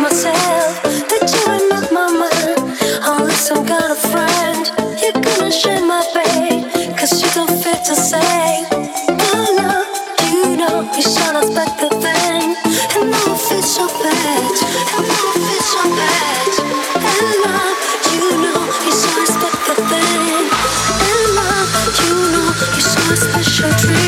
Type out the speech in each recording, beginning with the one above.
myself that you ain't my mama. Unless I'm got friend, you're gonna share my pain Cause you don't fit to same. You know you thing you know you thing you know you're special treat.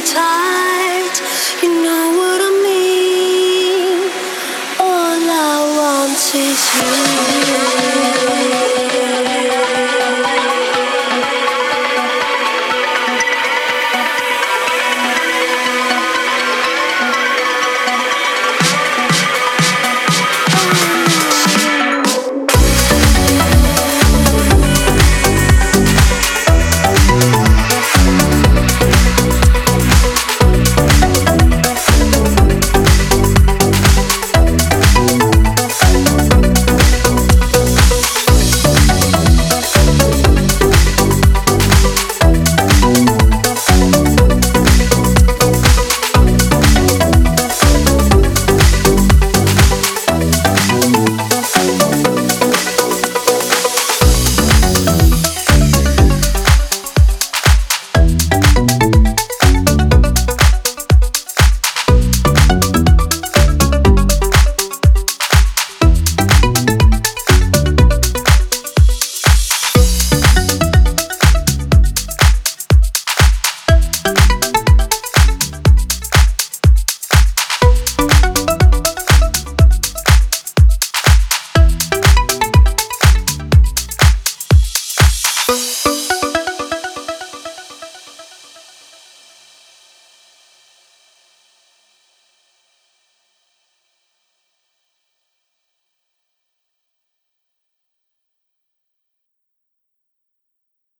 Tight. You know what I mean. All I want is you.